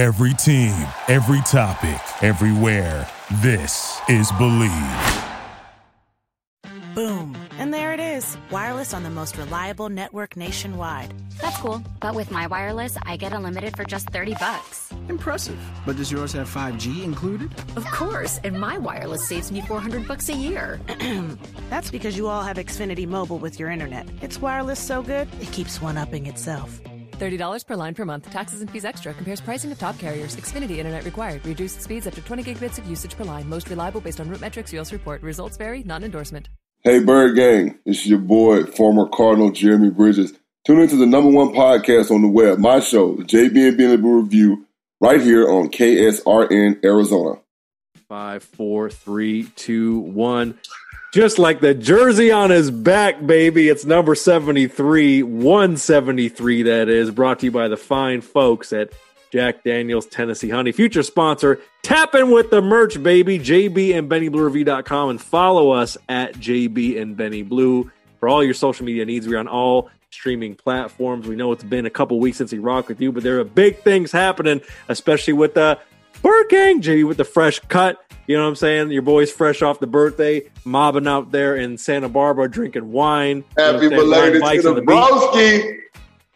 Every team, every topic, everywhere. This is Believe. Boom. And there it is wireless on the most reliable network nationwide. That's cool. But with my wireless, I get unlimited for just 30 bucks. Impressive. But does yours have 5G included? Of course. And my wireless saves me 400 bucks a year. That's because you all have Xfinity Mobile with your internet. It's wireless so good, it keeps one upping itself. $30 per line per month. Taxes and fees extra. Compares pricing of top carriers. Xfinity Internet required. Reduced speeds up to 20 gigabits of usage per line. Most reliable based on RootMetrics. US report. Results vary. Not endorsement. Hey, Bird Gang. It's your boy, former Cardinal Jeremy Bridges. Tune into the number one podcast on the web, my show, the JB and Benny Blue Review, right here on KSRN Arizona. Five, four, three, two, one. Just like the jersey on his back, baby. It's number 73, 173, that is, brought to you by the fine folks at Jack Daniels Tennessee Honey. Future sponsor, tapping with the merch, baby. JB and BennyBlueReview.com and follow us at JB and Benny Blue for all your social media needs. We're on all streaming platforms. We know it's been a couple weeks since we rocked with you, but there are big things happening, especially with the Gang, JB with the fresh cut. You know what I'm saying? Your boy's fresh off the birthday, mobbing out there in Santa Barbara, drinking wine. Happy you know belated to the the broski.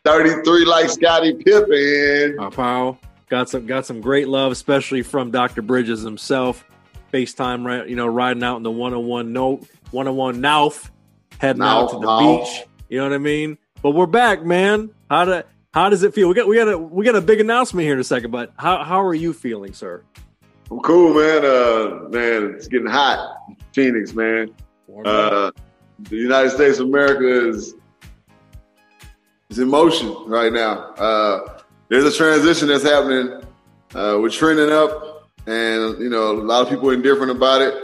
33 like Scottie Pippen. Uh, Pow. Got some got some great love, especially from Dr. Bridges himself. FaceTime, right? You know, riding out in the 101 no 101 Nauf, heading out to the beach. You know what I mean? But we're back, man. How do how does it feel? We got we got a we got a big announcement here in a second, but how how are you feeling, sir? I'm cool, man. Uh, man, it's getting hot. Phoenix, man. Uh, the United States of America is is in motion right now. Uh, there's a transition that's happening. Uh, we're trending up, and you know a lot of people are indifferent about it.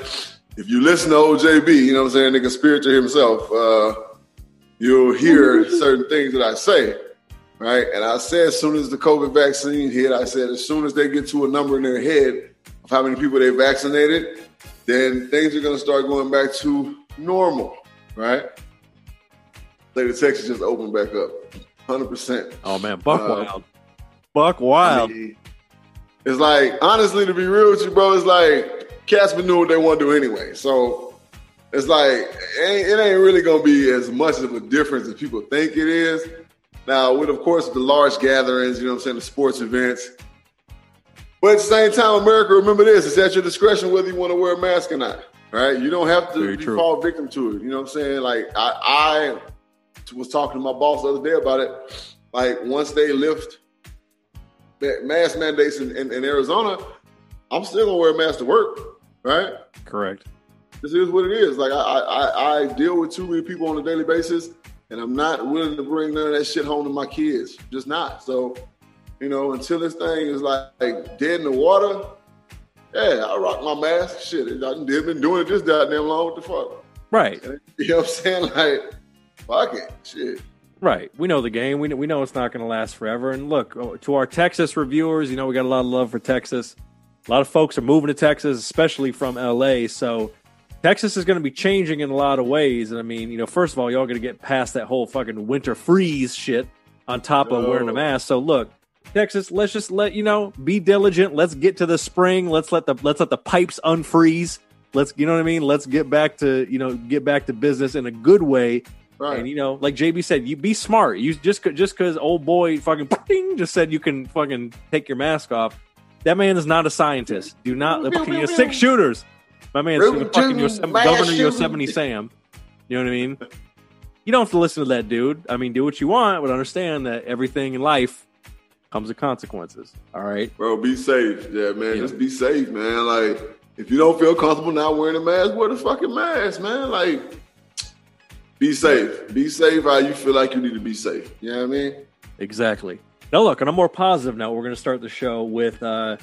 If you listen to OJB, you know what I'm saying, the conspirator himself, uh, you'll hear certain things that I say, right? And I said as soon as the COVID vaccine hit, I said as soon as they get to a number in their head of how many people they vaccinated, then things are going to start going back to normal, right? State of Texas just opened back up, hundred percent. Oh man, Buck Uh, Wild. Buck Wild. I mean, it's like honestly, to be real with you, bro, it's like been doing what they want to do anyway. So it's like it ain't, it ain't really gonna be as much of a difference as people think it is. Now, with of course the large gatherings, you know what I'm saying, the sports events. But at the same time, America, remember this: it's at your discretion whether you want to wear a mask or not. Right? You don't have to be fall victim to it. You know what I'm saying? Like I, I was talking to my boss the other day about it. Like once they lift ma- mask mandates in, in, in Arizona, I'm still gonna wear a mask to work, right? Correct. This is what it is. Like I, I- I deal with too many people on a daily basis, and I'm not willing to bring none of that shit home to my kids. Just not. So, you know, until this thing is like, like dead in the water, yeah, I rock my mask. Shit, I've been doing it this goddamn long. What the fuck? Right. You know what I'm saying? Like, fuck it. Shit. Right. We know the game. We know, we know it's not going to last forever. And look, oh, to our Texas reviewers, you know, we got a lot of love for Texas. A lot of folks are moving to Texas, especially from LA. So Texas is going to be changing in a lot of ways. And I mean, you know, first of all, y'all going to get past that whole fucking winter freeze shit on top of wearing a mask. So look, Texas, let's just let you know, be diligent. Let's get to the spring. Let's let the let's let the pipes unfreeze. Let's you know what I mean. Let's get back to you know get back to business in a good way. Right. And you know, like JB said, you be smart. You just just because old boy fucking ding, just said you can fucking take your mask off. That man is not a scientist. Do not fucking six shooters. My man's Real fucking two Yosem- mass Governor shooters. Yosemite Sam. You know what I mean? You don't have to listen to that dude. I mean, do what you want, but understand that everything in life comes with consequences. All right. Bro, be safe. Yeah, man. Yeah. Just be safe, man. Like, if you don't feel comfortable not wearing a mask, wear the fucking mask, man. Like, be safe. Be safe how you feel like you need to be safe. You know what I mean? Exactly. Now, look, on a more positive note, we're going to start the show with, uh,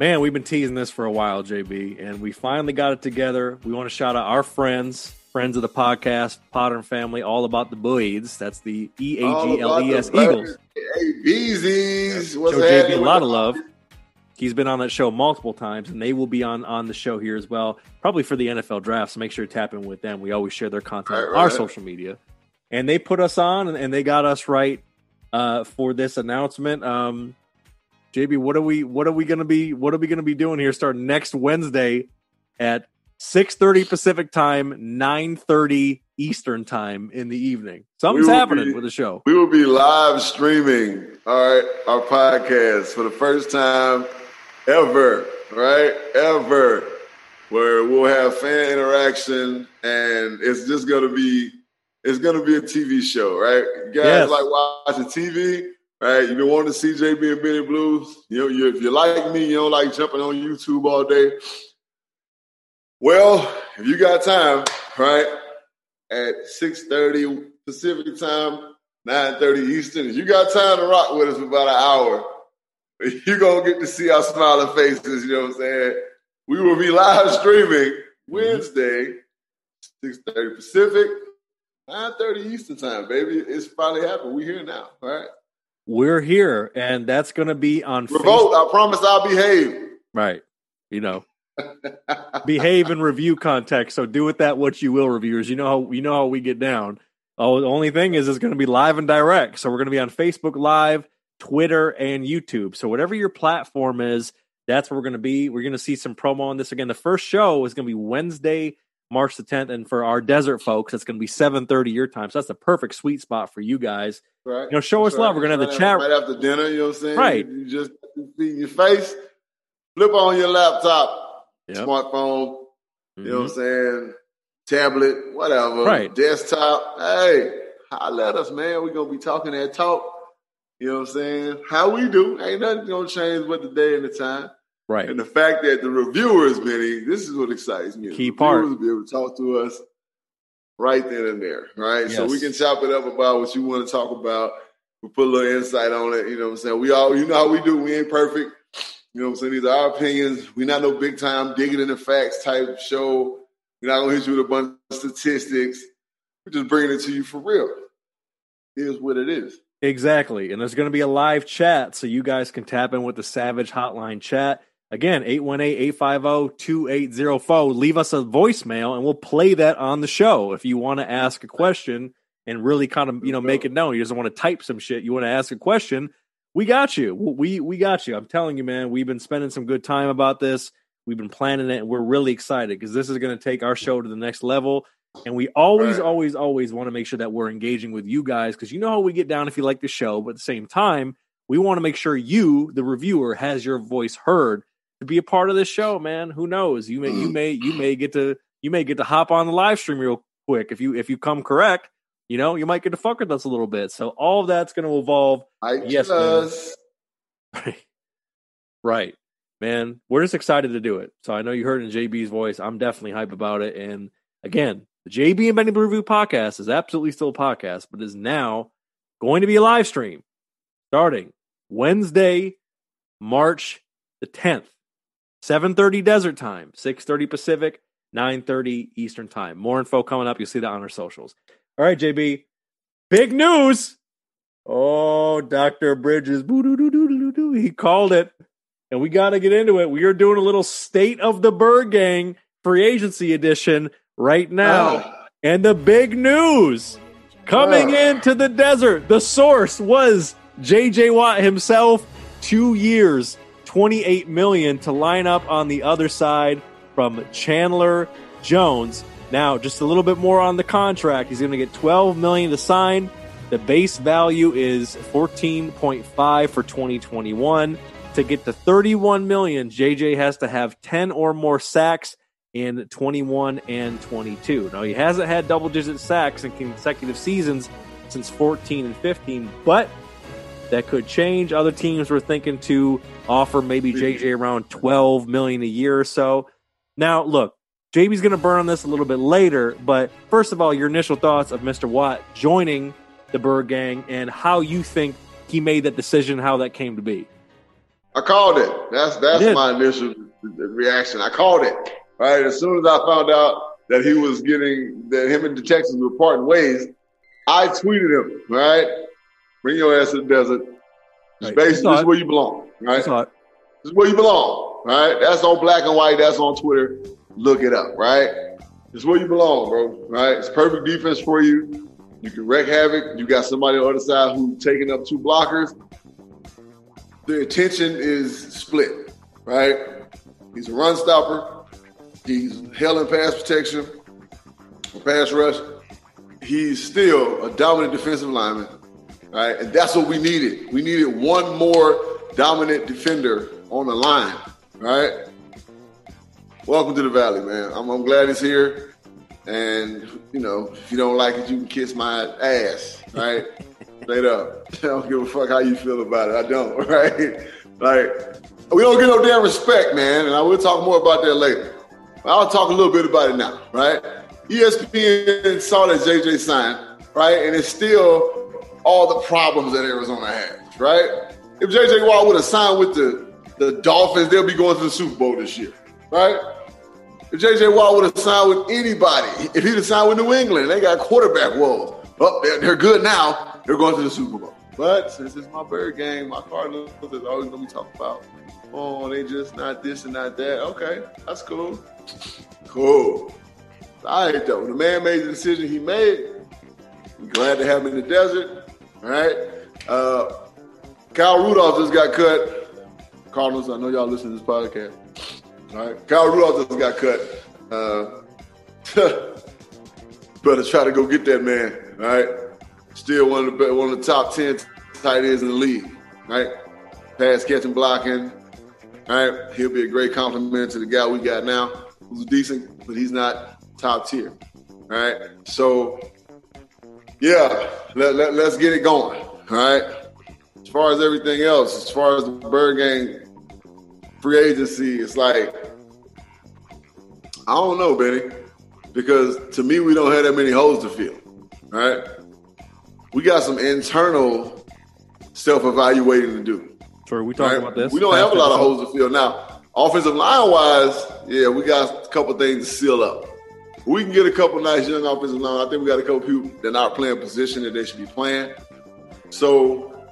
man, we've been teasing this for a while, JB, and we finally got it together. We want to shout out our friends, friends of the podcast, Potter and Family, all about the Boyds. That's the E A G L E S Eagles. Hey, Beezies. What's Show JB a lot of love. He's been on that show multiple times, and they will be on on the show here as well, probably for the NFL draft. So make sure to tap in with them. We always share their content Right, on our social media, and they put us on, and, and they got us right uh, for this announcement. Um, JB, what are we what are we gonna be what are we gonna be doing here starting next Wednesday at 6:30 Pacific time, 9:30 Eastern time in the evening. Something's happening be, with the show. We will be live streaming all right our podcast for the first time ever, right? Ever. Where we'll have fan interaction and it's just gonna be it's gonna be a TV show, right? You guys Yes. like watching TV, right? You've been wanting to see JB and Benny Blues. You know, you, if you like me, you don't like jumping on YouTube all day. Well, if you got time, right, at 6.30 Pacific time, 9.30 Eastern, if you got time to rock with us for about an hour, you're going to get to see our smiling faces, you know what I'm saying? We will be live streaming mm-hmm. Wednesday, 6.30 Pacific, 9.30 Eastern time, baby. It's finally happened. We're here now, all right? We're here, and that's gonna be on Revolt, I promise I'll behave. Right. You know. behave and review context. So do with that what you will, reviewers. You know how you know how we get down. Oh, the only thing is it's going to be live and direct. So we're going to be on Facebook Live, Twitter, and YouTube. So whatever your platform is, that's where we're going to be. We're going to see some promo on this again. The first show is going to be Wednesday, March the 10th, and for our desert folks, it's going to be 7:30 your time. So that's the perfect sweet spot for you guys. Right. You know, show us That's love. We're gonna have the chat- right after dinner. You know what I'm saying? Right. You just feed your face, flip on your laptop, Yep. smartphone. You know what I'm Mhm. saying? Tablet, whatever. Right. Desktop. Hey, holla at us, man. We're gonna be talking that talk. You know what I'm saying? How we do. Ain't nothing gonna change but the day and the time. Right. And the fact that the reviewers, Benny, this is what excites me. Key the part. Reviewers be able to talk to us right then and there, right? So we can chop it up about what you want to talk about. We put a little insight on it. You know what I'm saying? We all, you know how we do. We ain't perfect. You know what I'm saying? These are our opinions. We're not no big time digging in the facts type show. We're not gonna hit you with a bunch of statistics. We're just bringing it to you for real. Here's what it is. Exactly. And there's going to be a live chat so you guys can tap in with the Savage Hotline chat. Again, 818-850-2804. Leave us a voicemail and we'll play that on the show. If you want to ask a question and really kind of, you know, make it known. You just want to type some shit. You want to ask a question. We got you. We we got you. I'm telling you, man, we've been spending some good time about this. We've been planning it and we're really excited because this is going to take our show to the next level. And we always, Right. always, always want to make sure that we're engaging with you guys because you know how we get down if you like the show, but at the same time, we want to make sure you, the reviewer, has your voice heard to be a part of this show, man. Who knows? You may, you may, you may get to, you may get to hop on the live stream real quick if you, if you come correct. You know, you might get to fuck with us a little bit. So all of that's going to evolve. I Yes, man. right, man. We're just excited to do it. So I know you heard in JB's voice. I'm definitely hype about it. And again, the JB and Benny Blue Review podcast is absolutely still a podcast, but is now going to be a live stream starting Wednesday, March the 10th, 7:30 Desert Time, 6:30 Pacific, 9:30 Eastern Time. More info coming up. You'll see that on our socials. All right, JB. Big news. Oh, Dr. Bridges. He called it. And we got to get into it. We are doing a little State of the Bird Gang free agency edition right now. Ah. And the big news coming Ah. into the desert. The source was JJ Watt himself. Two years, 28 million to line up on the other side from Chandler Jones. Now, just a little bit more on the contract. He's going to get 12 million to sign. The base value is 14.5 for 2021. To get to 31 million, JJ has to have 10 or more sacks in 21 and 22. Now, he hasn't had double digit sacks in consecutive seasons since 14 and 15, but that could change. Other teams were thinking to offer maybe JJ around 12 million a year or so. Now, look, JB's going to burn on this a little bit later, but first of all, your initial thoughts of Mr. Watt joining the Bird Gang and how you think he made that decision, how that came to be. I called it. That's that's my initial reaction. I called it. Right as soon as I found out that he was getting that him and the Texans were parting ways, I tweeted him. Right, bring your ass to the desert. Right. You this is where you belong. Right, this is where you belong. Right, that's on black and white. That's on Twitter. Look it up. Right, this is where you belong, bro. Right, it's perfect defense for you. You can wreak havoc. You got somebody on the other side who's taking up two blockers. the attention is split, right? He's a run stopper. He's hell in pass protection or pass rush. He's still a dominant defensive lineman, right? And that's what we needed. We needed one more dominant defender on the line, right? Welcome to the Valley, man. I'm, I'm glad he's here. And, you know, if you don't like it, you can kiss my ass, right? Straight up. I don't give a fuck how you feel about it. I don't, right? Like, we don't get no damn respect, man. And I will talk more about that later. I'll talk a little bit about it now, right? ESPN saw that JJ sign, right? And it's still all the problems that Arizona has, right? If JJ Watt would have signed with the, the Dolphins, they'll be going to the Super Bowl this year, right? If JJ Watt would have signed with anybody, if he'd have signed with New England, they got quarterback woes. Oh, they're, they're good now. They're going to the Super Bowl. But since it's my bird game, my Cardinals is always going to be talked about. Oh, they just not this and not that. Okay, that's cool. Cool. All right, though. The man made the decision he made. I'm glad to have him in the desert. Right. Uh, Kyle Rudolph just got cut. Cardinals, I know y'all listen to this podcast. All right. Kyle Rudolph just got cut. Uh, better try to go get that man. All right. Still one of the one of the top ten tight ends in the league. Right. Pass catching, blocking. All right. He'll be a great compliment to the guy we got now, who's decent, but he's not top tier. All right. So, yeah, let, let, let's get it going. All right. As far as everything else, as far as the Bird Gang free agency, it's like, I don't know, Benny, because to me, we don't have that many holes to fill. All right. We got some internal self evaluating to do. Sure, we talked right? about this. We don't have a lot of holes to fill now. Offensive line wise, yeah, we got a couple things to seal up. We can get a couple nice young offensive line. I think we got a couple people that are playing position that they should be playing. So,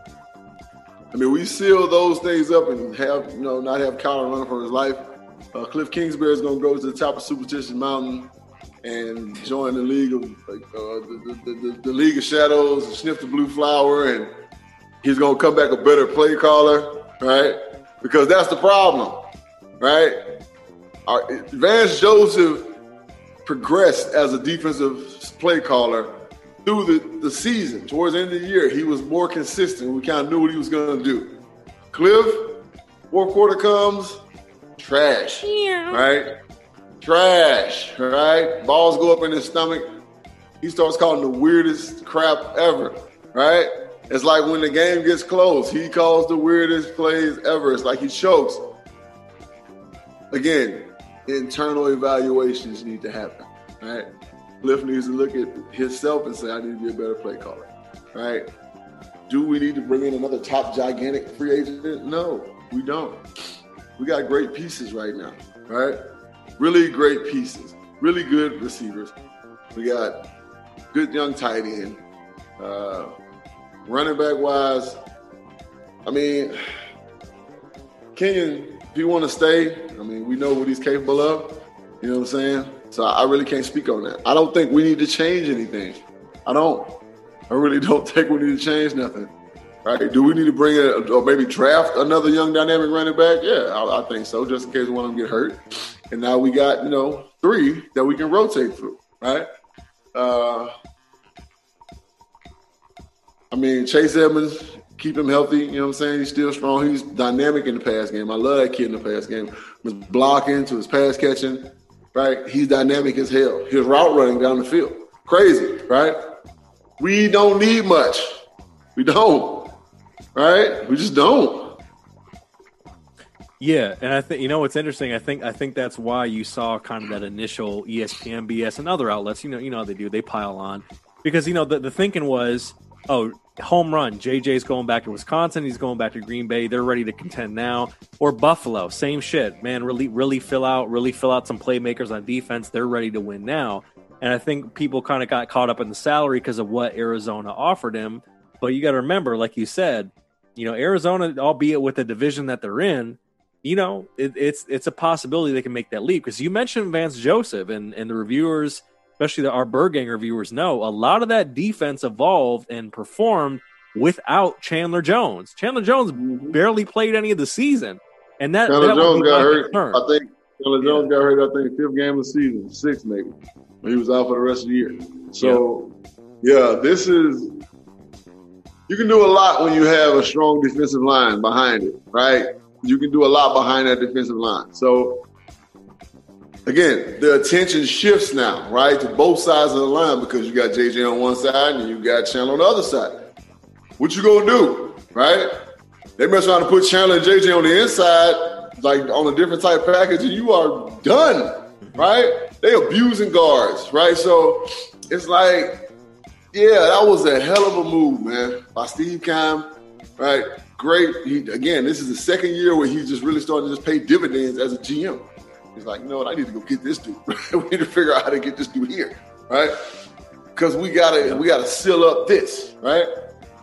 I mean, we seal those things up and have you know not have Kyler running for his life. Uh, Cliff Kingsbury is going to go to the top of Superstition Mountain and join the league of uh, the, the, the, the League of Shadows and sniff the blue flower, and he's going to come back a better play caller, right? Because that's the problem, right? Our, Vance Joseph progressed as a defensive play caller through the, the season. Towards the end of the year, he was more consistent. We kind of knew what he was going to do. Cliff, fourth quarter comes, trash, right? Trash, right? Balls go up in his stomach. He starts calling the weirdest crap ever, right? It's like when the game gets close, he calls the weirdest plays ever. It's like he chokes. Again, internal evaluations need to happen, right? Cliff needs to look at himself and say, I need to be a better play caller, right? Do we need to bring in another top gigantic free agent? No, we don't. We got great pieces right now, right? Really great pieces, really good receivers. We got good young tight end. Uh, running back wise, I mean, Kenyan, you want to stay, I mean, we know what he's capable of. You know what I'm saying? So I really can't speak on that. I don't think we need to change anything. I don't. I really don't think we need to change nothing. Right? Do we need to bring in or maybe draft another young dynamic running back? Yeah, I, I think so, just in case one of them get hurt. And now we got, you know, three that we can rotate through, right? Uh, I mean, Chase Edmonds, keep him healthy. You know what I'm saying? He's still strong. He's dynamic in the pass game. I love that kid in the pass game. His blocking to his pass catching, right? He's dynamic as hell. His route running down the field, crazy, right? We don't need much. We don't, right? We just don't. Yeah, and I think you know what's interesting. I think I think that's why you saw kind of that initial ESPN, BS, and other outlets. You know, you know how they do. They pile on because you know the, the thinking was, oh, home run. JJ's going back to Wisconsin. He's going back to Green Bay. They're ready to contend now. Or Buffalo, same shit, man. Really, really fill out, really fill out some playmakers on defense. They're ready to win now. And I think people kind of got caught up in the salary because of what Arizona offered him. But you got to remember, like you said, you know, Arizona, albeit with the division that they're in, you know, it, it's it's a possibility they can make that leap. Because you mentioned Vance Joseph, and and the reviewers, especially the, our Bird Gang viewers know a lot of that defense evolved and performed without Chandler Jones. Chandler Jones Mhm. barely played any of the season, and that, Chandler that Jones got hurt. concern. I think Chandler Jones got hurt. I think fifth game of the season, sixth maybe. He was out for the rest of the year. So, yeah, this is. You can do a lot when you have a strong defensive line behind it, right? You can do a lot behind that defensive line. So, again, the attention shifts now, right, to both sides of the line because you got JJ on one side and you got Chandler on the other side. What you gonna do, right? They mess around to put Chandler and JJ on the inside, like on a different type package, and you are done, right? They abusing guards, right? So it's like, yeah, that was a hell of a move, man, by Steve Keim, right? Great. He, again, this is the second year where he's just really starting to just pay dividends as a GM. He's like, you know what? I need to go get this dude. we need to figure out how to get this dude here, right? Because we gotta we gotta seal up this, right?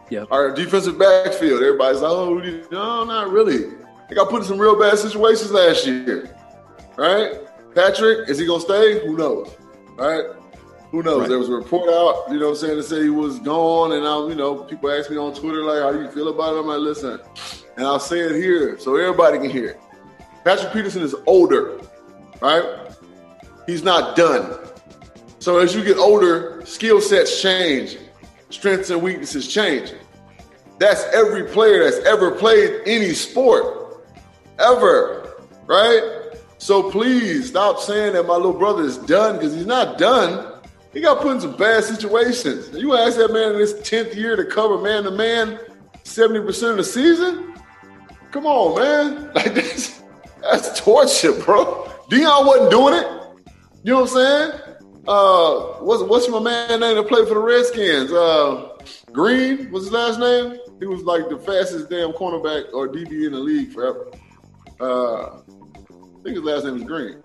Yeah. Our defensive backfield. Everybody's like, oh, no, not really. They got put in some real bad situations last year, right? Patrick, is he gonna stay? Who knows, right? Who knows? Right. There was a report out, you know, what I'm saying, to say he was gone, and I, you know, people ask me on Twitter like, how do you feel about it? I'm like, listen, and I'll say it here so everybody can hear it. Patrick Peterson is older, right? He's not done. So as you get older, skill sets change, strengths and weaknesses change. That's every player that's ever played any sport, ever, right? So please stop saying that my little brother is done because he's not done. He got put in some bad situations. You ask that man in his 10th year to cover man to man 70% of the season? Come on, man. Like this, that's torture, bro. Deion wasn't doing it. You know what I'm saying? Uh, what's what's my man name that played for the Redskins? Uh, Green was his last name. He was like the fastest damn cornerback or DB in the league forever. Uh, I think his last name is Green.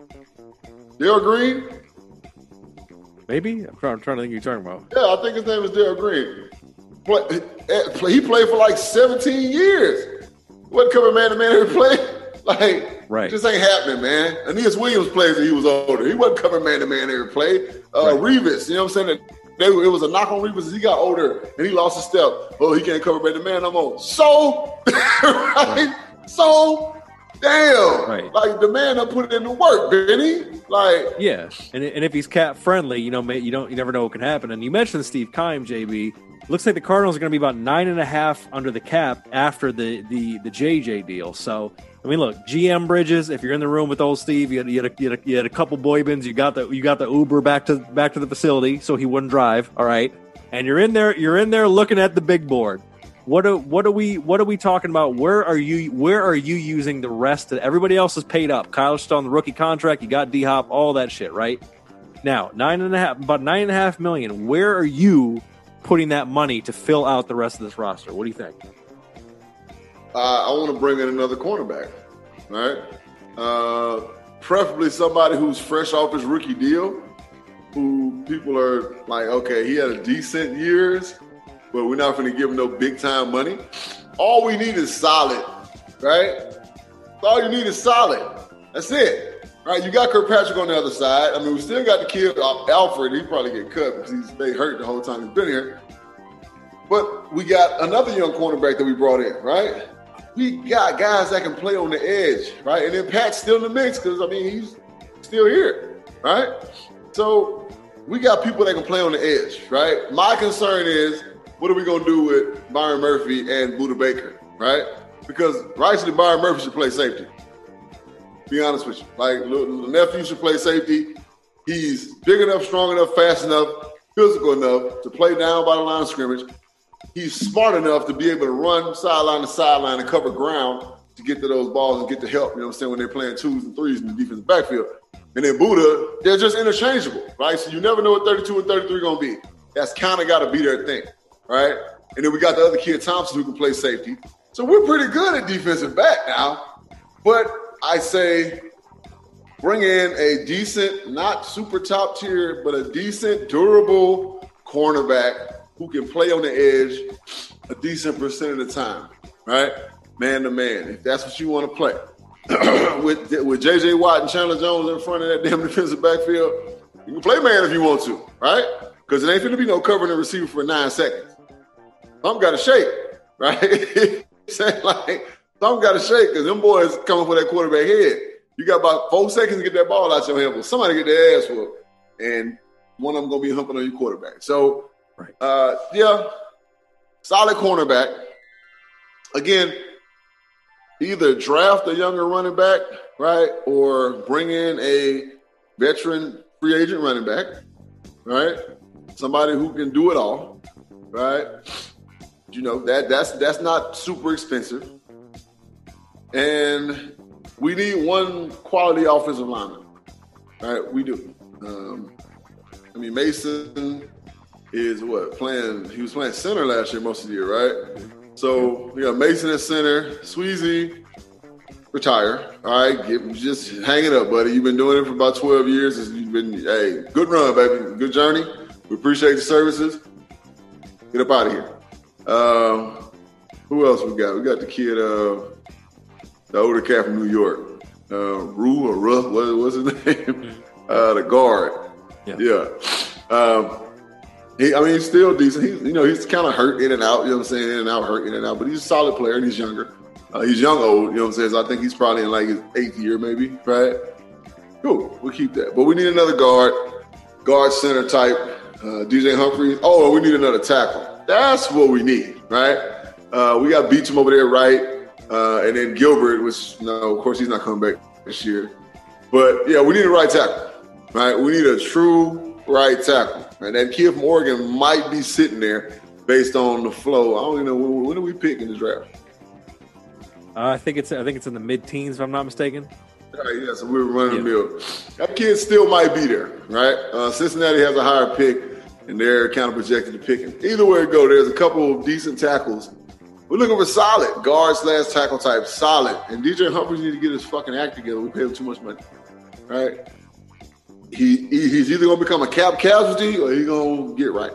Dale Green? Maybe I'm trying, I'm trying to think who you're talking about. Yeah, I think his name is Darrell Green. Eh, he played for like 17 years. What cover man to man every play? Like, Right. it just ain't happening, man. Aeneas Williams plays when he was older. He wasn't covering man to man every play. Uh, Revis, you know what I'm saying? They, it was a knock on Revis as he got older and he lost his step. Oh, he can't cover man to man no more. So, right? So, damn. Right. Like, the man that put in the work, Benny. Like, Yeah, and and if he's cap friendly, you know, you don't you never know what can happen. And you mentioned Steve Keim, JB. Looks like the Cardinals are going to be about nine and a half under the cap after the the the JJ deal. So I mean, look, GM Bridges. If you're in the room with old Steve, you had, you had, a, you had, a, you had a couple boybins. You got the you got the Uber back to back to the facility so he wouldn't drive. All right, and you're in there. You're in there looking at the big board. What are what are we what are we talking about? Where are you where are you using the rest of everybody else is paid up? Kyle's still on the rookie contract. You got D Hop, all that shit, right? Now nine and a half, about nine and a half million. Where are you putting that money to fill out the rest of this roster? What do you think? uh, I want to bring in another cornerback, right? Uh, preferably somebody who's fresh off his rookie deal, who people are like, okay, he had a decent years, but we're not going to give him no big time money. All we need is solid, right? All you need is solid. That's it, right? You got Kirkpatrick on the other side. I mean, we still got the kid Alford. He probably get cut because he's stayed hurt the whole time he's been here. But we got another young cornerback that we brought in, right? We got guys that can play on the edge, right? And then Pat's still in the mix because I mean he's still here, right? So we got people that can play on the edge, right? My concern is what are we gonna do with Byron Murphy and Budda Baker, right? Because rightfully Byron Murphy should play safety. Be honest with you, like little nephew should play safety. He's big enough, strong enough, fast enough, physical enough to play down by the line of scrimmage he's smart enough to be able to run sideline to sideline and cover ground to get to those balls and get the help, you know what I'm saying, when they're playing twos and threes in the defensive backfield. And then Budda, they're just interchangeable, right? So you never know what 32 and 33 going to be. That's kind of got to be their thing, right? And then we got the other kid, Thompson, who can play safety. So we're pretty good at defensive back now. But I say bring in a decent, not super top tier, but a decent, durable cornerback who can play on the edge a decent percent of the time, right? Man to man, if that's what you want to play. with with JJ Watt and Chandler Jones in front of that damn defensive backfield, you can play man if you want to, right? Because it ain't going to be no covering the receiver for nine seconds. I'm got to shake. right? saying like something got to shake because them boys coming for that quarterback head. You got about four seconds to get that ball out your hand. Well, somebody get their ass whooped, and one of them gonna be humping on your quarterback. So, right. uh, yeah, solid cornerback. Again, either draft a younger running back, right, or bring in a veteran free agent running back, right? Somebody who can do it all, right? You know that that's that's not super expensive, and we need one quality offensive lineman, right? We do. Um, I mean, Mason is what playing. He was playing center last year most of the year, right? So we got Mason at center, Sweezy retire. All right, get, just hang it up, buddy. You've been doing it for about twelve years. You've been hey, good run, baby. Good journey. We appreciate the services. Get up out of here. Uh, who else we got? We got the kid, uh, the older cat from New York, uh, Rue or Ruff. What, what's his name? Uh, the guard. Yeah. yeah. Um, he, I mean, he's still decent. He's, you know, he's kind of hurt in and out. You know what I'm saying? In and out, hurt in and out. But he's a solid player and he's younger. Uh, he's young, old. You know what I'm saying? So I think he's probably in like his eighth year, maybe. Right? Cool. We'll keep that. But we need another guard, guard center type. Uh, DJ Humphries. Oh, we need another tackle. That's what we need, right? Uh, we got Beachum over there, right? Uh, and then Gilbert, which no, of course he's not coming back this year. But yeah, we need a right tackle, right? We need a true right tackle. And that kid from Oregon might be sitting there based on the flow. I don't even know when, when do we pick in the draft. Uh, I think it's I think it's in the mid teens, if I'm not mistaken. Right, yeah, so we were running yeah. the mill. That kid still might be there, right? Uh, Cincinnati has a higher pick, and they're kind of projected to pick him. Either way it go, there's a couple of decent tackles. We're looking for solid guard slash tackle type, solid. And DJ Humphries need to get his fucking act together. We pay him too much money, right? He, he he's either gonna become a cap casualty or he's gonna get right,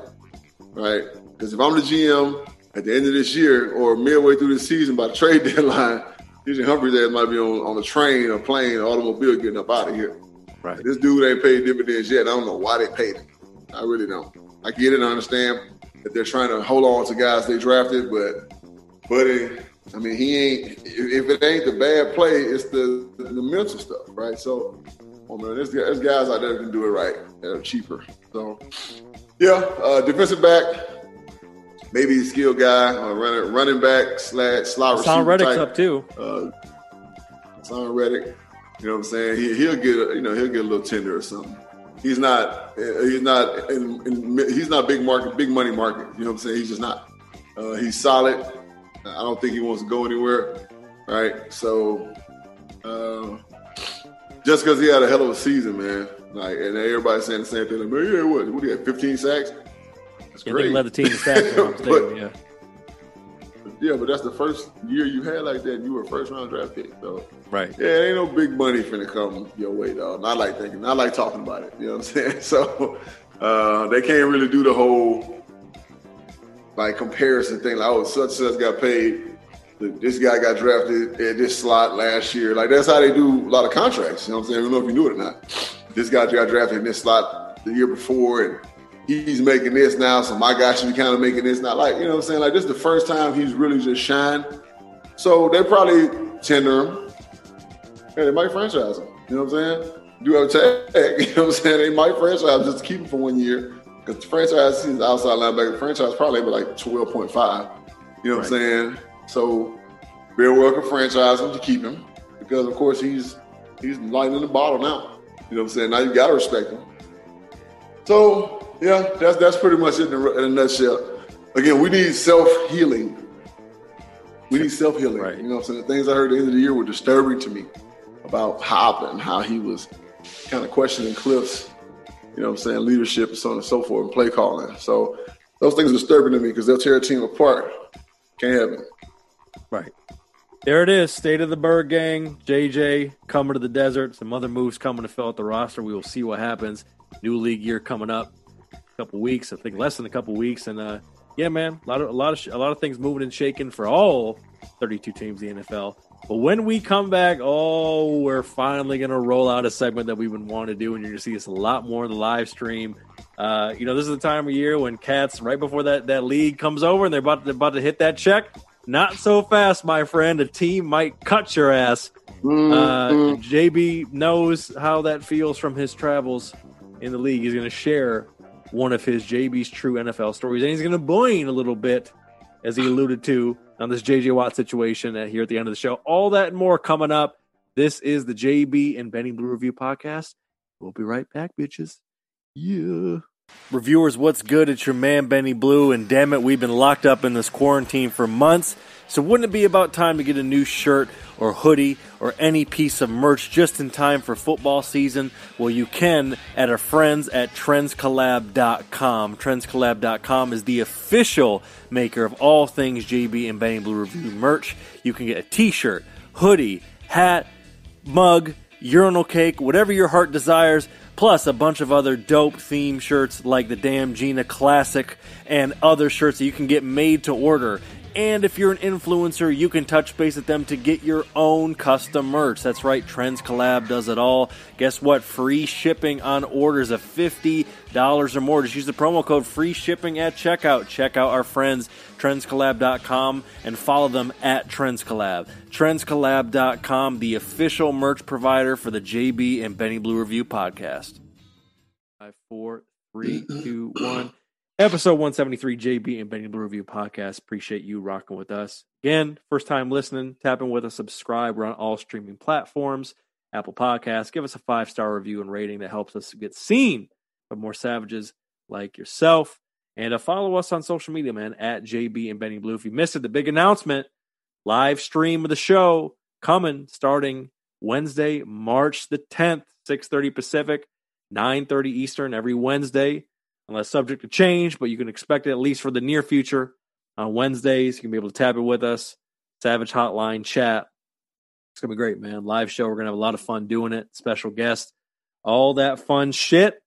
right? Because if I'm the GM at the end of this year or midway through the season by the trade deadline, DJ Humphries ass might be on, on a train or plane or automobile getting up out of here. Right. This dude ain't paid dividends yet. I don't know why they paid him. I really don't. I get it. I understand that they're trying to hold on to guys they drafted, but buddy, I mean, he ain't. If it ain't the bad play, it's the the, the mental stuff, right? So, oh man, there's, there's guys out there that can do it right that are cheaper. So, yeah, uh, defensive back, maybe a skill guy, uh, running running back slash slot receiver. Son Reddick's up too. Uh, Son Reddick, you know what I'm saying? He, he'll get, a, you know, he'll get a little tender or something. He's not, he's not, in, in, he's not big market, big money market. You know what I'm saying? He's just not. Uh, he's solid. I don't think he wants to go anywhere, right? So, uh, just because he had a hell of a season, man, like, and everybody's saying the same thing. Like, man, yeah, what? What do you have? 15 sacks? That's Yeah, great. led the team in sacks. But- yeah. Yeah, but that's the first year you had like that. You were a first round draft pick, so Right. yeah, ain't no big money finna come your way, dog. Not like thinking, not like talking about it. You know what I'm saying? So uh, they can't really do the whole like comparison thing. Like, oh, such and such got paid. This guy got drafted at this slot last year. Like that's how they do a lot of contracts. You know what I'm saying? I don't know if you knew it or not. This guy got drafted in this slot the year before, and he's making this now. So my guy should be kind of making this now. Like you know what I'm saying? Like this is the first time he's really just shined. So they probably tender him. Hey, they might franchise him. You know what I'm saying? Do have a tag. You know what I'm saying? They might franchise just to keep him for one year. Because the franchise sees outside linebacker. The franchise probably be like 12.5. You know what I'm saying? So Bill Welker franchise him to keep him. Because of course he's he's lighting the bottle now. You know what I'm saying? Now you gotta respect him. So yeah, that's that's pretty much it in a, in a nutshell. Again, we need self healing. We need self healing. Right. You know what I'm saying? The things I heard at the end of the year were disturbing to me about Hop and how he was kind of questioning Cliff's, you know what I'm saying, leadership and so on and so forth and play calling. So those things are disturbing to me because they'll tear a team apart. Can't have it. Right. There it is. State of the Bird Gang. JJ coming to the desert. Some other moves coming to fill out the roster. We will see what happens. New league year coming up. Couple weeks. I think less than a couple weeks. And uh, yeah, man, a lot of a lot of sh- a lot of things moving and shaking for all 32 teams in the NFL. But when we come back, oh, we're finally gonna roll out a segment that we've been wanting to do, and you're gonna see us a lot more in the live stream. Uh, you know, this is the time of year when cats right before that that league comes over and they're about they're about to hit that check. not so fast, my friend. A team might cut your ass. Uh, JB knows how that feels from his travels in the league. He's going to share one of his JB's true NFL stories, and he's going to boing a little bit, as he alluded to on this JJ Watt situation here at the end of the show. All that and more coming up. This is the JB and Benny Blue Review podcast. We'll be right back, bitches. Yeah. Reviewers, what's good? It's your man Benny Blue, and damn it, we've been locked up in this quarantine for months. So wouldn't it be about time to get a new shirt or hoodie or any piece of merch just in time for football season? Well, you can at our friends at trendscollab.com. Trendscollab.com is the official maker of all things JB and Benny Blue Review merch. You can get a t-shirt, hoodie, hat, mug, urinal cake, whatever your heart desires, plus a bunch of other dope theme shirts like the Damn Gina Classic and other shirts that you can get made to order. And if you're an influencer, you can touch base with them to get your own custom merch. That's right, Trends Collab does it all. Guess what? Free shipping on orders of $50 or more. Just use the promo code free shipping at checkout. Check out our friends, trendscollab.com, and follow them at Trends trendscollab. Trendscollab.com, the official merch provider for the JB and Benny Blue Review podcast. Five, four, three, two, one. Episode 173, JB and Benny Blue Review podcast. Appreciate you rocking with us. Again, first time listening, tapping with us, subscribe. We're on all streaming platforms, Apple Podcasts. Give us a five star review and rating that helps us get seen by more savages like yourself. And uh, follow us on social media, man, at JB and Benny Blue. If you missed it, the big announcement live stream of the show coming starting Wednesday, March the 10th, 6:30 Pacific, 9:30 Eastern every Wednesday unless subject to change, but you can expect it at least for the near future on Wednesdays. You can be able to tap it with us. Savage Hotline chat. It's gonna be great, man. Live show. We're gonna have a lot of fun doing it. Special guest, all that fun shit.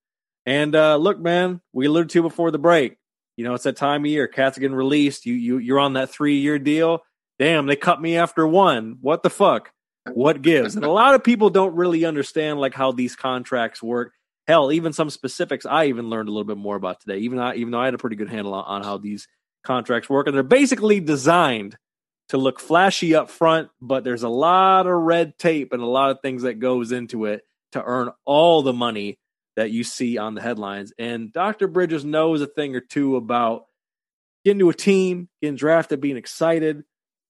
And uh, look, man, we alluded to before the break. You know, it's that time of year. Cats are getting released. You you you're on that three year deal. Damn, they cut me after one. What the fuck? What gives? And a lot of people don't really understand like how these contracts work hell, even some specifics I even learned a little bit more about today. Even I, even though I had a pretty good handle on, on how these contracts work, and they're basically designed to look flashy up front, but there's a lot of red tape and a lot of things that goes into it to earn all the money that you see on the headlines. And Dr. Bridges knows a thing or two about getting to a team, getting drafted, being excited,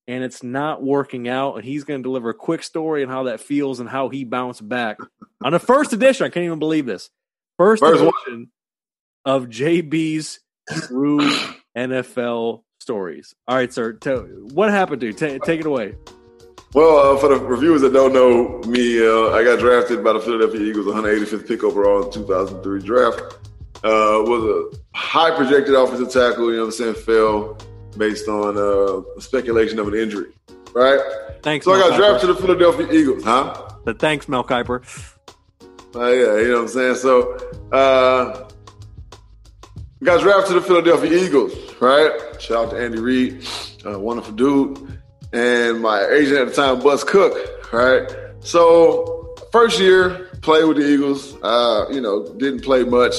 and it's not working out. And he's going to deliver a quick story on how that feels and how he bounced back on the first edition. I can't even believe this. First, first edition one. of JB's True NFL Stories. All right, sir. Tell, what happened to you? T- take it away. Well, uh, for the reviewers that don't know me, uh, I got drafted by the Philadelphia Eagles, 185th pick overall in 2003 draft. Uh, was a high projected offensive tackle, you know what I'm saying, fell based on uh, speculation of an injury, right? Thanks. So Mel I got Kiper. drafted to the Philadelphia Eagles, huh? But thanks, Mel Kiper. Uh, yeah, you know what I'm saying. So uh, got drafted to the Philadelphia Eagles, right? Shout out to Andy Reid, uh, wonderful dude, and my agent at the time, Buzz Cook, right? So first year, played with the Eagles. Uh, you know, didn't play much.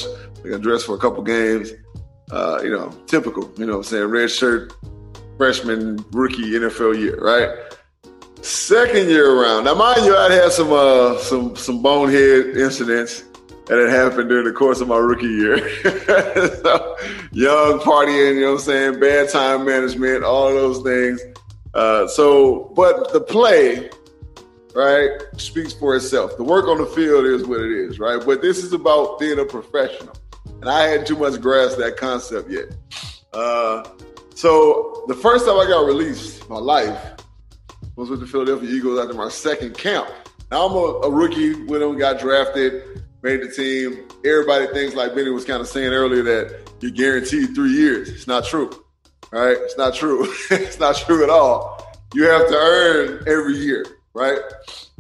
I got dressed for a couple games. Uh, you know, typical, you know I'm saying? Red shirt, freshman, rookie NFL year, right? Second year around. Now, mind you, I'd had some uh, some some bonehead incidents that had happened during the course of my rookie year. so, young partying, you know what I'm saying? Bad time management, all those things. Uh, so, but the play, right, speaks for itself. The work on the field is what it is, right? But this is about being a professional. And I hadn't too much grasp that concept yet. Uh, so the first time I got released my life was with the Philadelphia Eagles after my second camp. Now I'm a, a rookie with them, got drafted, made the team. Everybody thinks, like Benny was kind of saying earlier, that you're guaranteed three years. It's not true, right? It's not true. it's not true at all. You have to earn every year, right?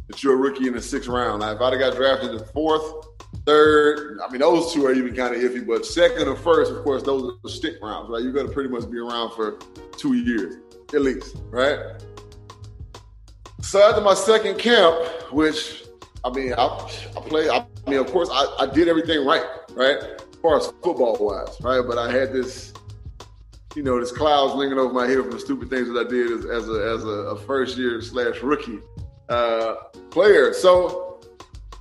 That you're a rookie in the sixth round. Now, if I'd have got drafted in the fourth, third, I mean, those two are even kind of iffy, but second or first, of course, those are the stick rounds, right? You're going to pretty much be around for two years at least, right? So after my second camp, which I mean, I, I played. I, I mean, of course, I, I did everything right, right, as far as football wise, right. But I had this you know, this clouds lingering over my head from the stupid things that I did as, as a as a, a first year slash rookie uh, player. So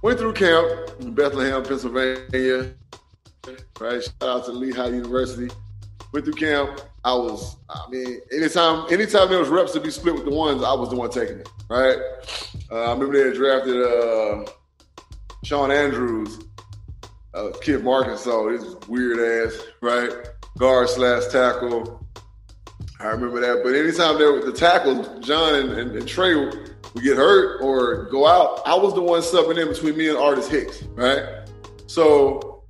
went through camp in Bethlehem, Pennsylvania. Right, shout out to Lehigh University. Went through camp. I was, I mean, anytime, anytime there was reps to be split with the ones, I was the one taking it. Right. Uh, I remember they had drafted uh, Shawn Andrews, uh, kid from Arkansas. This weird ass, right? Guard slash tackle. I remember that. But anytime there was the tackles, John and, and, and Tra get hurt or go out, I was the one subbing in between me and Artis Hicks, right? So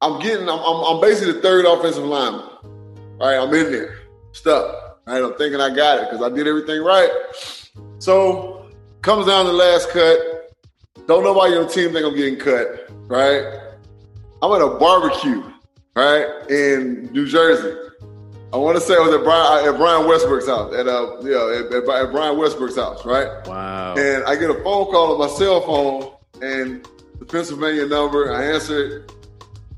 I'm getting, I'm, I'm, I'm basically the third offensive lineman. Right, I'm in there, stuck. Right, I'm thinking I got it because I did everything right. So comes down the last cut. Don't know why your team think I'm getting cut. Right, I'm at a barbecue. Right in New Jersey. I want to say it was at Brian, at Brian Westbrook's house. At uh, yeah, at, at, Brian Westbrook's house. Right. Wow. And I get a phone call on my cell phone, and the Pennsylvania number. I answer it.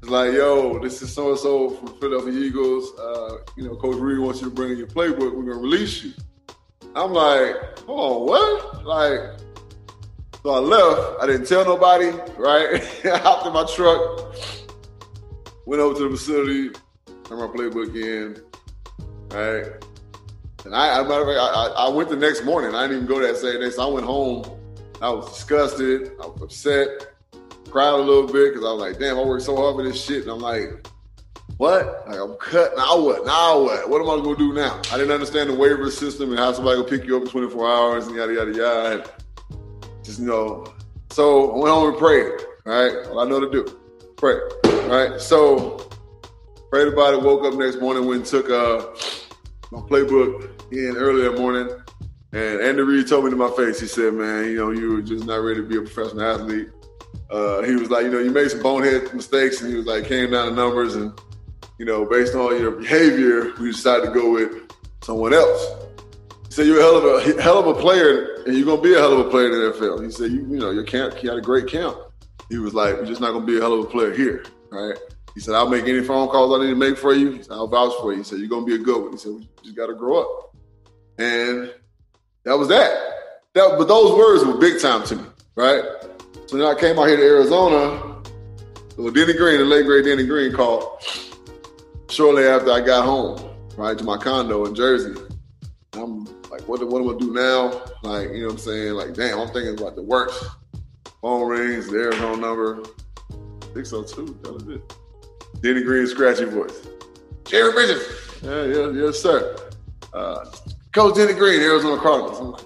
It's like, yo, this is so and so from Philadelphia Eagles. Uh, you know, Coach Reid wants you to bring in your playbook. We're gonna release you. I'm like, hold on, what? Like, so I left. I didn't tell nobody. Right? I hopped in my truck, went over to the facility, turned my playbook in. Right. And I, I, I, I went the next morning. I didn't even go that same day. So I went home. I was disgusted. I was upset cried a little bit because I was like, damn, I worked so hard for this shit. And I'm like, what? Like, I'm cut. Now what? Now what? What am I going to do now? I didn't understand the waiver system and how somebody will pick you up in 24 hours and yada, yada, yada. Just, you know. So I went home and prayed, right? All I know to do. Pray, right? So prayed about it, woke up next morning, went and took uh, my playbook in early that morning. And Andy Reid told me to my face, he said, man, you know, you were just not ready to be a professional athlete uh, he was like, you know, you made some bonehead mistakes, and he was like, came down the numbers, and you know, based on your behavior, we decided to go with someone else. He said, you're a hell of a hell of a player, and you're gonna be a hell of a player in the NFL. He said, you, you know, your camp, you had a great camp. He was like, you're just not gonna be a hell of a player here, right? He said, I'll make any phone calls I need to make for you. Said, I'll vouch for you. He said, you're gonna be a good one. He said, we just gotta grow up, and that was that. That, but those words were big time to me, right? So then I came out here to Arizona. Well, Denny Green, the late great Denny Green, called shortly after I got home, right to my condo in Jersey. I'm like, what, what am I do now? Like, you know what I'm saying? Like, damn, I'm thinking about the worst. Phone rings, the Arizona number, 602. That was it. Denny Green, scratchy voice. Jerry Bridges. Yeah, yeah, yes, sir. Uh, Coach Denny Green, Arizona Cardinals. I'm like,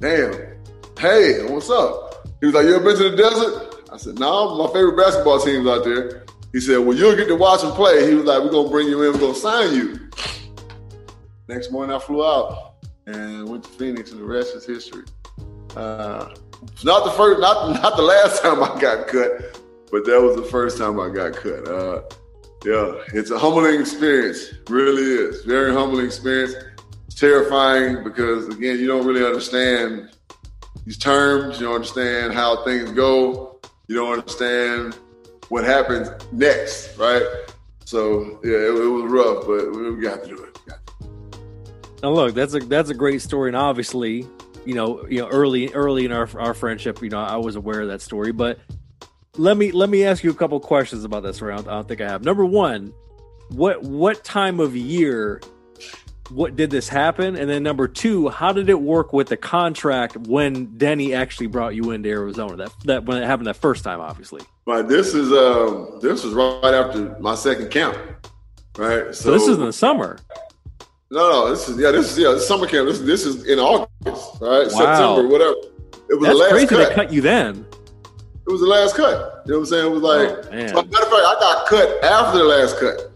damn. Hey, what's up? He was like, You ever been to the desert? I said, No, nah, my favorite basketball team's out there. He said, Well, you'll get to watch them play. He was like, We're gonna bring you in, we're gonna sign you. Next morning I flew out and went to Phoenix and the rest is history. Uh, not the first, not not the last time I got cut, but that was the first time I got cut. Uh, yeah, it's a humbling experience. Really is. Very humbling experience. It's terrifying because again, you don't really understand these terms. You don't understand how things go. You don't understand what happens next, right? So yeah, it, it was rough, but we got to do it. Now look, that's a that's a great story, and obviously, you know, you know, early early in our our friendship, you know, I was aware of that story, but let me let me ask you a couple questions about this round. I don't, think I have. Number one, what what time of year what did this happen? And then number two, how did it work with the contract when Denny actually brought you into Arizona? That that when it happened that first time, obviously. Right. This is um this was right after my second camp. Right. So, so this is in the summer. No, no, this is yeah, this is yeah, summer camp. This this is in August, right? Wow. September, whatever. It was That's the last crazy cut. to cut you then. It was the last cut. You know what I'm saying? It was like, oh, matter of fact, I got cut after the last cut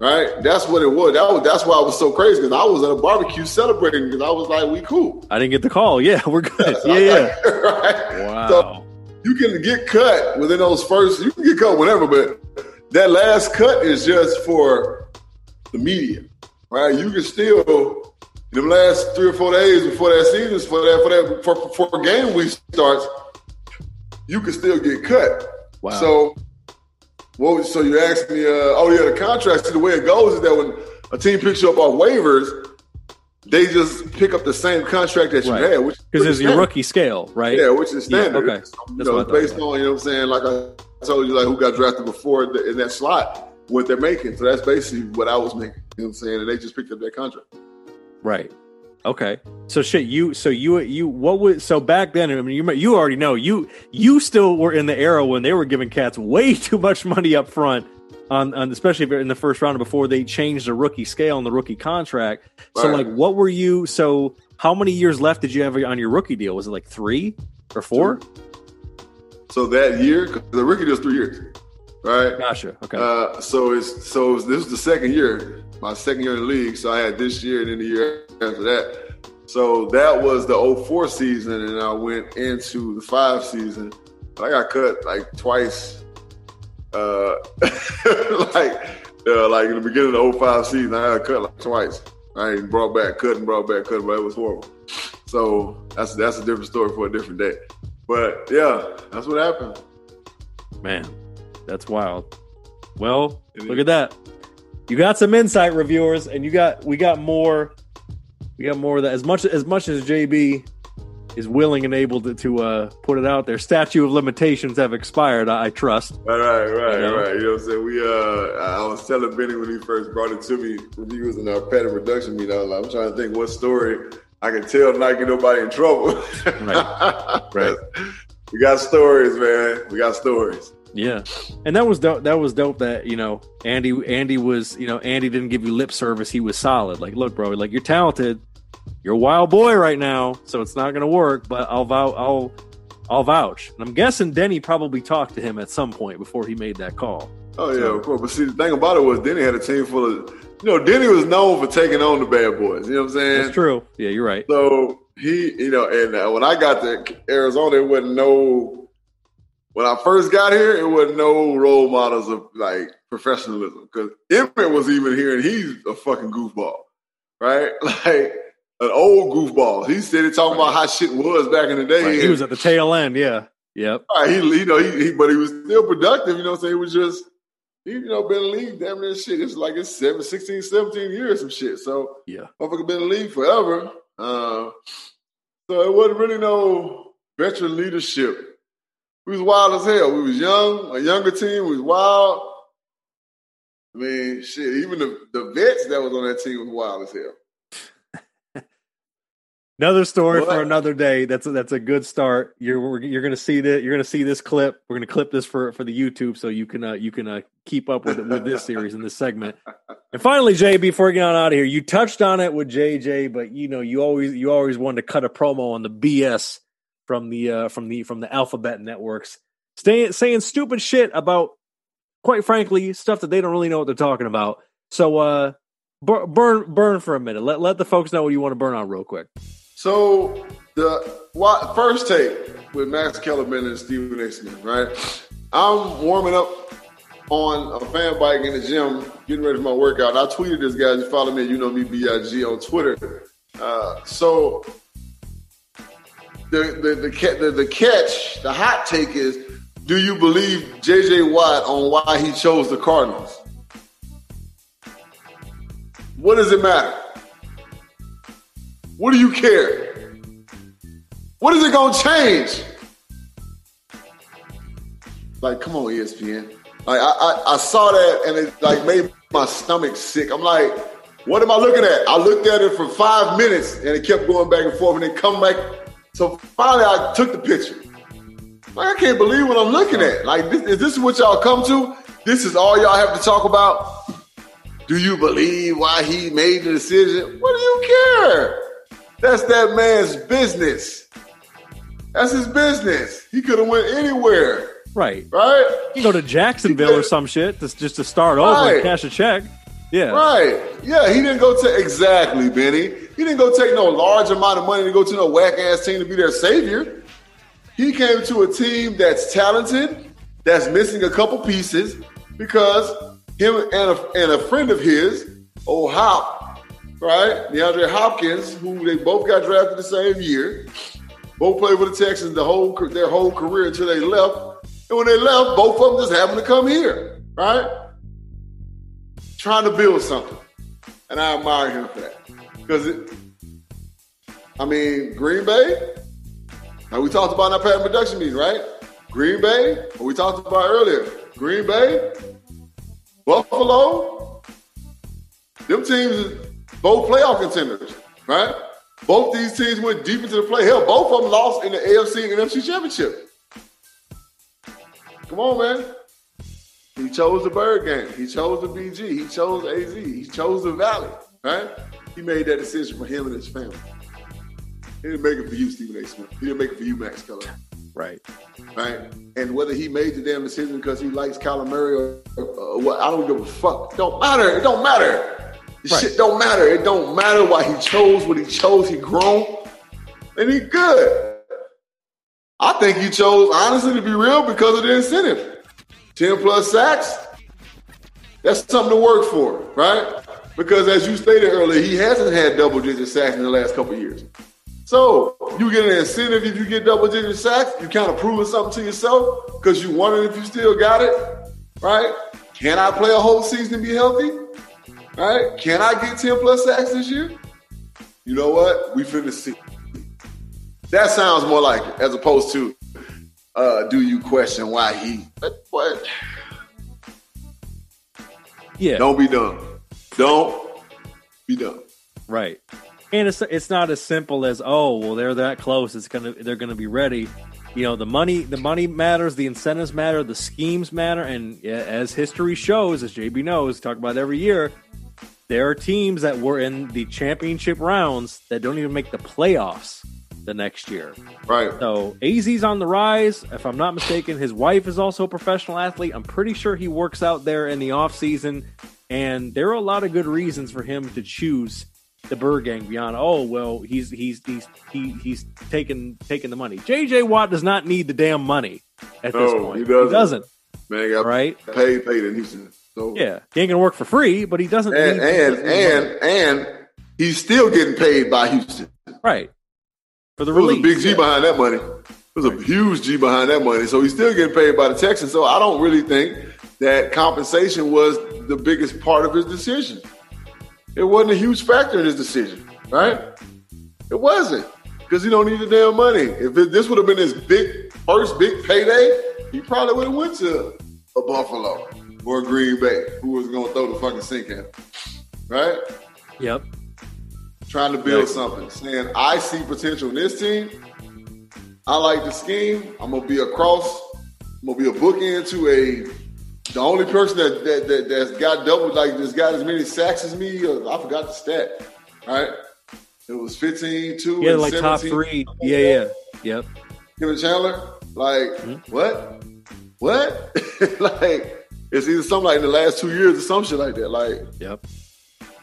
right? That's what it was. That was that's why I was so crazy because I was at a barbecue celebrating because I was like, we cool. I didn't get the call. Yeah, we're good. yeah, yeah. right? Wow. So you can get cut within those first. You can get cut whenever, but that last cut is just for the media, right? You can still in the last three or four days before that season, for that for that for, before game week starts, you can still get cut. Wow. So what was, so you asked me, uh, oh yeah, the contract. See, the way it goes is that when a team picks you up off waivers, they just pick up the same contract that you Right. had, which Because it's your rookie scale, right? Yeah, which is Yeah, standard. okay. So, you That's know, based yeah. on you know what I'm saying. Like I told you, like who got drafted before the, in that slot, what they're making. So that's basically what I was making. You know what I'm saying? And they just picked up that contract. Right. Okay. So shit, you so you you what was so back then? I mean, you you already know you you still were in the era when they were giving cats way too much money up front on, on especially in the first round before they changed the rookie scale and the rookie contract. So like, what were you? So how many years left did you have on your rookie deal? Was it like three or four? So that year, the rookie deal's three years, right? Gotcha. Okay. Uh, so it's so this is the second year, my second year in the league. So I had this year and then the year after that. So that was the 04 season, and I went into the five season. But I got cut like twice. Uh, like uh, like in the beginning of the 05 season, I got cut like twice. I ain't brought back, cut and brought back, cut, but it was horrible. So that's that's a different story for a different day. But yeah, that's what happened. Man, that's wild. Well, look at that. You got some insight, reviewers, and you got we got more. We got more of that. As much as much as JB is willing and able to, to uh, put it out there, statute of limitations have expired. I, I trust. Right, right, right, You know? right. You know what I'm saying? We uh I was telling Benny when he first brought it to me when he was in our pattern production meeting, I was like, I'm trying to think what story I can tell not get nobody in trouble. Right. Right. we got stories, man. We got stories. Yeah, and that was dope. That was dope. That you know, Andy. Andy was you know, Andy didn't give you lip service. He was solid. Like, look, bro, like you're talented. You're a wild boy right now, so it's not going to work. But I'll vouch. I'll I'll vouch. And I'm guessing Denny probably talked to him at some point before he made that call. Oh yeah, of course. But see the thing about it was Denny had a team full of you know, Denny was known for taking on the bad boys. You know what I'm saying? That's true. Yeah, you're right. So he, you know, and uh, when I got to Arizona, it wasn't no. When I first got here, it wasn't no role models of like professionalism because Emmitt was even here, and he's a fucking goofball, right? Like an old goofball. He said it talking about how shit was back in the day. Right. He was at the tail end. Yeah. Yep. Right, he, you know, he, he, but he was still productive. You know, what I'm saying he was just, he, you know, been in the league damn near shit. It's like it's seven, 16, 17 years some shit. So Yeah. motherfucker been in the league forever. Uh, so it wasn't really no veteran leadership. We was wild as hell. We was young, a younger team. We was wild. I mean, shit. Even the, the vets that was on that team was wild as hell. Another story What? for another day. That's a, that's a good start. You're you're going to see that. You're to see this clip. We're going to clip this for for the YouTube so you can uh, you can uh, keep up with with this series and this segment. And finally, Jay, before we get on out of here, you touched on it with JJ, but you know you always you always wanted to cut a promo on the BS from the uh, from the from the alphabet networks, saying saying stupid shit about, quite frankly, stuff that they don't really know what they're talking about. So uh, bur- burn burn for a minute. Let let the folks know what you want to burn on real quick. So the first take with Max Kellerman and Stephen A. Smith, right? I'm warming up on a fan bike in the gym, getting ready for my workout. I tweeted this guy. You follow me, you know me, Big on Twitter. Uh, so the the the, the catch, the hot take is: Do you believe J.J. Watt on why he chose the Cardinals? What does it matter? What do you care? What is it gonna change? Like, come on, ESPN. Like, I, I, I saw that and it like made my stomach sick. I'm like, what am I looking at? I looked at it for five minutes and it kept going back and forth and then come back. So finally, I took the picture. Like, I can't believe what I'm looking at. Like, this, is this what y'all come to? This is all y'all have to talk about? Do you believe why he made the decision? What do you care? That's that man's business. That's his business. He could have went anywhere, Right. right? You go to Jacksonville or some shit to, just to start over and cash a check. Yeah. Right. Yeah, he didn't go to exactly, Benny. He didn't go take no large amount of money to go to no whack ass team to be their savior. He came to a team that's talented, that's missing a couple pieces, because him and a, and a friend of his, old Hop, right, DeAndre Hopkins, who they both got drafted the same year, both played with the Texans the whole their whole career until they left. And when they left, both of them just happened to come here, right? Trying to build something. and I admire him for that. Because, I mean, Green Bay, now we talked about in our patent production meeting, right? Green Bay, what we talked about earlier. Green Bay, Buffalo, them teams both playoff contenders, right? Both these teams went deep into the play. Hell, both of them lost in the AFC and NFC championship. Come on, man. He chose the Bird Gang. He chose the BG. He chose AZ. He chose the Valley, right? He made that decision for him and his family. He didn't make it for you, Stephen A. Smith. He didn't make it for you, Max Keller. Right. Right. And whether he made the damn decision because he likes Kyler Murray or, or what, I don't give a fuck. It don't matter. It don't matter. This Right. shit don't matter. It don't matter why he chose what he chose. He grown and he good. I think he chose, honestly, to be real, because of the incentive. 10 plus sacks, that's something to work for, right? Because as you stated earlier, he hasn't had double digit sacks in the last couple years. So you get an incentive if you get double digit sacks, you kind of proving something to yourself because you wondering if you still got it, right? Can I play a whole season and be healthy? Right? Can I get 10 plus sacks this year? You know what? We finna see. That sounds more like it, as opposed to uh, do you question why he but what? Yeah. Don't be dumb. Don't be dumb. Right. And it's it's not as simple as oh well they're that close it's gonna they're gonna be ready. You know the money the money matters, the incentives matter, the schemes matter, and as history shows, as JB knows, talk about every year, there are teams that were in the championship rounds that don't even make the playoffs the next year. Right. So AZ's on the rise. If I'm not mistaken, his wife is also a professional athlete. I'm pretty sure he works out there in the off season, and there are a lot of good reasons for him to choose the Bird Gang beyond. Oh well, he's he's he's he, he's taking taking the money. JJ Watt does not need the damn money at this point. he doesn't. He doesn't. Man, got Right. paid paid in Houston. So Yeah, he ain't gonna work for free, but he doesn't. and need and and and he's still getting paid by Houston. right for the There was a big G yeah. behind that money. There's a huge G behind that money. So he's still getting paid by the Texans. So I don't really think that compensation was the biggest part of his decision. It wasn't a huge factor in his decision, right? It wasn't because he don't need the damn money. If it, this would have been his big first big payday, he probably would have went to a Buffalo or a Green Bay, who was going to throw the fucking sink at him, right? Yep. Trying to build Right. something, saying I see potential in this team. I like the scheme. I'm gonna be a cross. I'm gonna be a bookend to a. The only person that that, that that's got double like that's got as many sacks as me. Uh, I forgot the stat. Right? It was 15, 2, Yeah, like top three. Yeah, yeah. Yep. Kevin Chandler. Like Mm-hmm. what? What? like it's either something like in the last two years or some shit like that. Like Yep.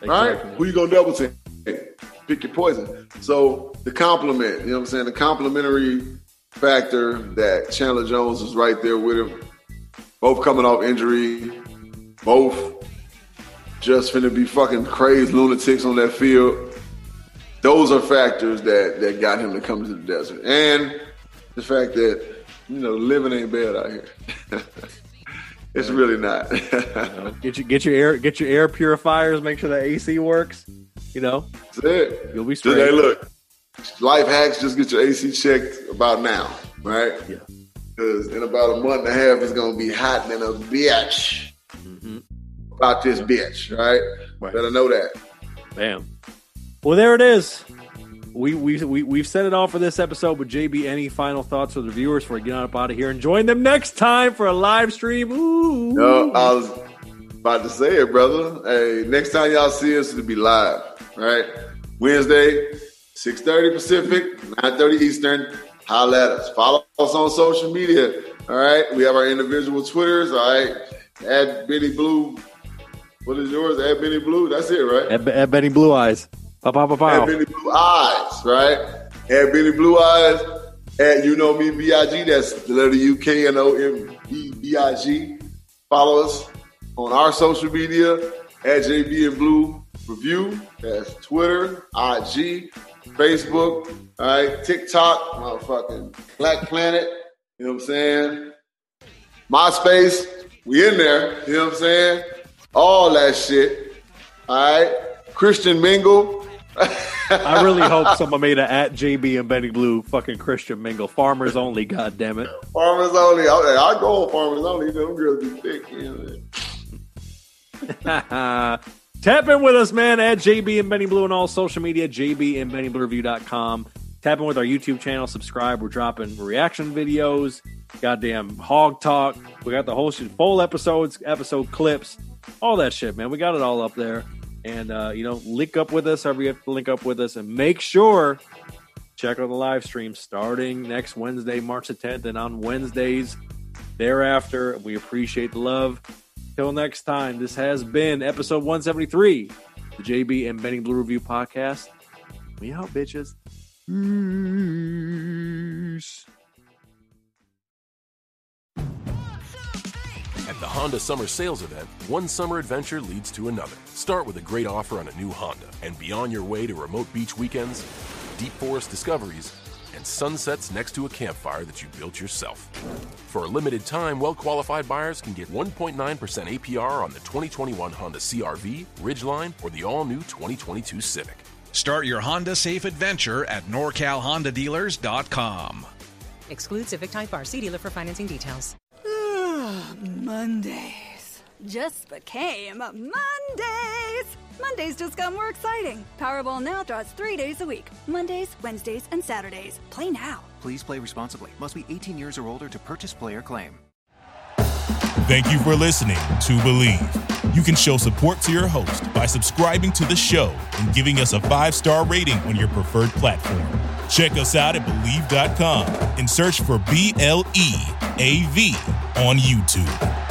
right? Exactly. Who you gonna double team? Pick your poison. So the compliment, you know what I'm saying? The complimentary factor that Chandler Jones is right there with him. Both coming off injury, both just finna be fucking crazy lunatics on that field. Those are factors that that got him to come to the desert. And the fact that, you know, living ain't bad out here. it's really not. Get your get your air get your air purifiers. Make sure the AC works. You know, That's it. you'll be Just, straight. hey, look, life hacks. Just get your AC checked about now, right? Yeah. Because in about a month and a half, it's gonna be hot than a bitch mm-hmm. about this bitch, right? Right. Better know that. Bam. Well, there it is. We we we we've said it all for this episode. But JB, any final thoughts for the viewers before we get on up out of here and join them next time for a live stream? Ooh. No, I was about to say it, brother. Hey, next time y'all see us, it'll be live, right? Wednesday, 6.30 Pacific, 9.30 Eastern. Holla at us. Follow us on social media, all right? We have our individual Twitters, all right? At Benny Blue. What is yours? At Benny Blue. That's it, right? At, at Benny Blue Eyes. Pow, pow, At pow. Benny Blue Eyes, right? At Benny Blue Eyes. At You Know Me B-I-G. That's the letter U K N O M E B-I-G. Follow us on our social media at JB and Blue Review. That's Twitter, IG, Facebook, all right, TikTok, motherfucking Black Planet. You know what I'm saying? MySpace, we in there. You know what I'm saying? All that shit. All right. Christian Mingle. I really hope someone made a at JB and Benny Blue fucking Christian Mingle. Farmers only, God damn it. Farmers only. I, I go on farmers only. Them girls be thick. You know. Tap in with us, man, at JB and Benny Blue on all social media, JB and Benny Blue Review.com. Tap in with our YouTube channel, subscribe. We're dropping reaction videos, goddamn hog talk. We got the whole shit, full episodes, episode clips, all that shit, man. We got it all up there. And, uh, you know, link up with us, however you have to link up with us. And make sure, check out the live stream starting next Wednesday, March the 10th, and on Wednesdays thereafter. We appreciate the love. Till next time, this has been episode 173, the JB and Benny Blue Review podcast. We out, bitches. Peace. At the Honda Summer Sales Event, one summer adventure leads to another. Start with a great offer on a new Honda, and be on your way to remote beach weekends, deep forest discoveries, and sunsets next to a campfire that you built yourself. For a limited time, well qualified buyers can get 1.9% APR on the 2021 Honda CRV, Ridgeline, or the all new 2022 Civic. Start your Honda safe adventure at NorCalHondaDealers.com. Exclude Civic Type R. See dealer for financing details. Mondays just became Mondays. Mondays just got more exciting. Powerball now draws three days a week Mondays, Wednesdays, and Saturdays. Play now. Please play responsibly. Must be 18 years or older to purchase player claim. Thank you for listening to Bleav. You can show support to your host by subscribing to the show and giving us a five star rating on your preferred platform. Check us out at Bleav.com and search for B L E A V on YouTube.